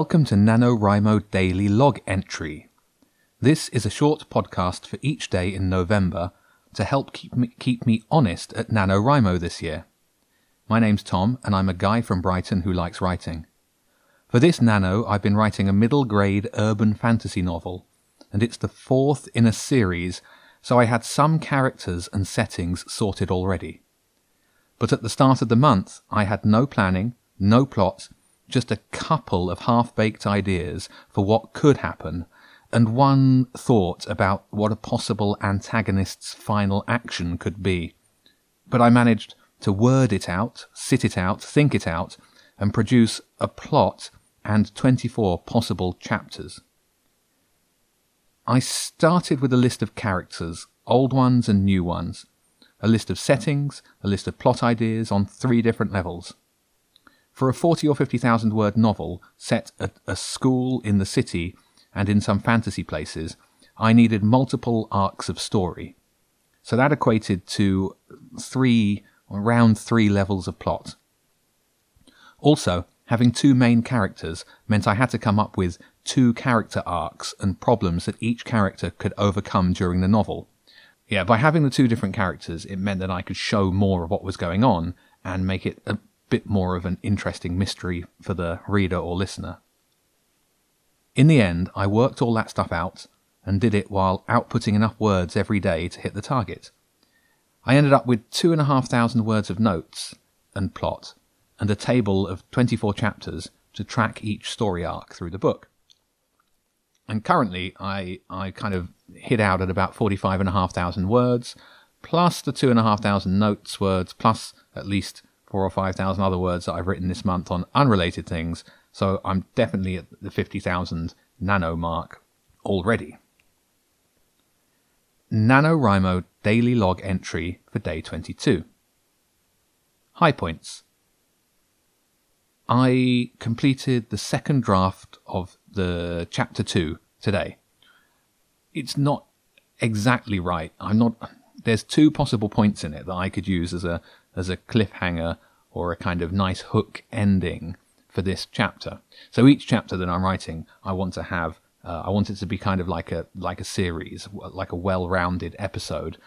Welcome to NaNoWriMo Daily Log Entry. This is a short podcast for each day in November to help keep me, keep me honest at NaNoWriMo this year. My name's Tom, and I'm a guy from Brighton who likes writing. For this Nano, I've been writing a middle grade urban fantasy novel, and it's the fourth in a series, so I had some characters and settings sorted already. But at the start of the month, I had no planning, no plot, just a couple of half baked ideas for what could happen, and one thought about what a possible antagonist's final action could be. But I managed to word it out, sit it out, think it out, and produce a plot and 24 possible chapters. I started with a list of characters, old ones and new ones, a list of settings, a list of plot ideas on three different levels. For a 40 or 50,000 word novel set at a school in the city and in some fantasy places, I needed multiple arcs of story. So that equated to three, around three levels of plot. Also, having two main characters meant I had to come up with two character arcs and problems that each character could overcome during the novel. Yeah, by having the two different characters, it meant that I could show more of what was going on and make it a bit more of an interesting mystery for the reader or listener. In the end, I worked all that stuff out and did it while outputting enough words every day to hit the target. I ended up with two and a half thousand words of notes and plot and a table of 24 chapters to track each story arc through the book. And currently, I, I kind of hit out at about 45,500 words, plus the 2,500 notes words, plus at least four or 5,000 other words that I've written this month on unrelated things. So I'm definitely at the 50,000 nano mark already. NaNoWriMo daily log entry for day 22. High points. I completed the second draft of the chapter 2 today. It's not exactly right. I'm not there's two possible points in it that I could use as a as a cliffhanger or a kind of nice hook ending for this chapter. So each chapter that I'm writing, I want to have, uh, I want it to be kind of like a like a series, like a well-rounded episode,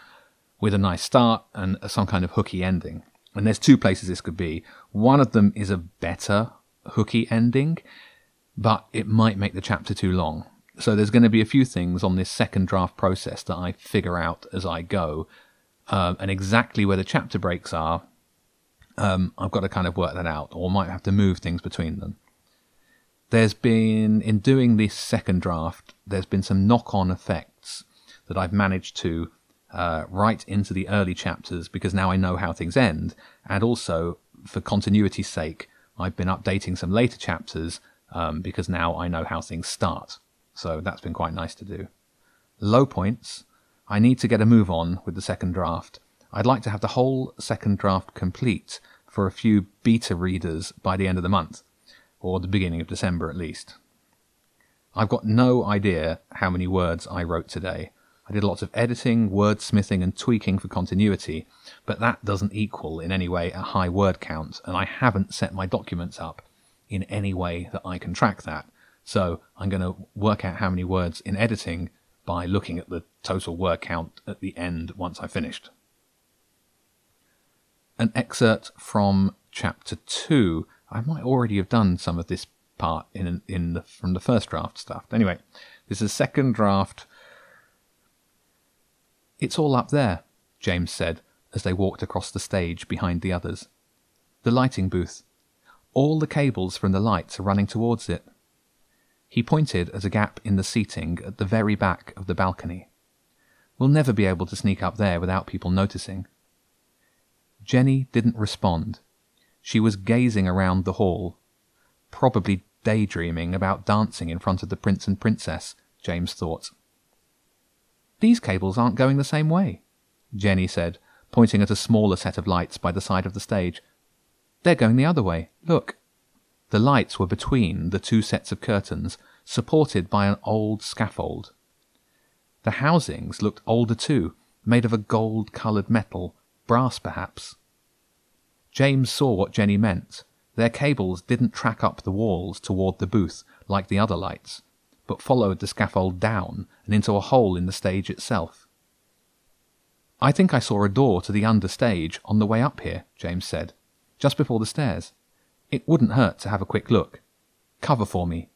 with a nice start and some kind of hooky ending. And there's two places this could be. One of them is a better hooky ending, but it might make the chapter too long. So there's going to be a few things on this second draft process that I figure out as I go, uh, and exactly where the chapter breaks are um, I've got to kind of work that out, or might have to move things between them. There's been, in doing this second draft, there's been some knock on effects that I've managed to uh, write into the early chapters because now I know how things end, and also for continuity's sake, I've been updating some later chapters um, because now I know how things start. So that's been quite nice to do. Low points. I need to get a move on with the second draft I'd like to have the whole second draft complete for a few beta readers by the end of the month, or the beginning of December at least. I've got no idea how many words I wrote today. I did lots of editing, wordsmithing, and tweaking for continuity, but that doesn't equal in any way a high word count, and I haven't set my documents up in any way that I can track that. So I'm going to work out how many words in editing by looking at the total word count at the end once I've finished an excerpt from chapter two. I might already have done some of this part in in the, from the first draft stuff. Anyway, this is second draft. It's all up there, James said as they walked across the stage behind the others. The lighting booth. All the cables from the lights are running towards it. He pointed at a gap in the seating at the very back of the balcony. We'll never be able to sneak up there without people noticing. Jenny didn't respond. She was gazing around the hall, probably daydreaming about dancing in front of the prince and princess, James thought. These cables aren't going the same way, Jenny said, pointing at a smaller set of lights by the side of the stage. They're going the other way. Look. The lights were between the two sets of curtains, supported by an old scaffold. The housings looked older too, made of a gold coloured metal brass perhaps. James saw what Jenny meant. Their cables didn't track up the walls toward the booth like the other lights, but followed the scaffold down and into a hole in the stage itself. I think I saw a door to the understage on the way up here, James said, just before the stairs. It wouldn't hurt to have a quick look. Cover for me.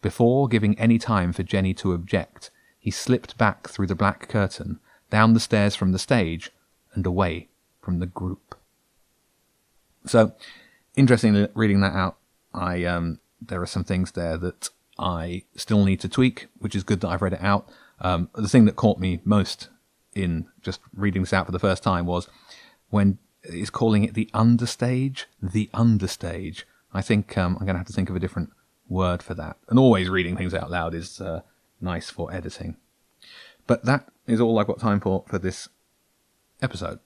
Before giving any time for Jenny to object, he slipped back through the black curtain, down the stairs from the stage, and away from the group. So, interestingly, reading that out, I um, there are some things there that I still need to tweak, which is good that I've read it out. Um, the thing that caught me most in just reading this out for the first time was when he's calling it the understage, the understage. I think um, I'm going to have to think of a different word for that. And always reading things out loud is uh, nice for editing. But that is all I've got time for for this episode.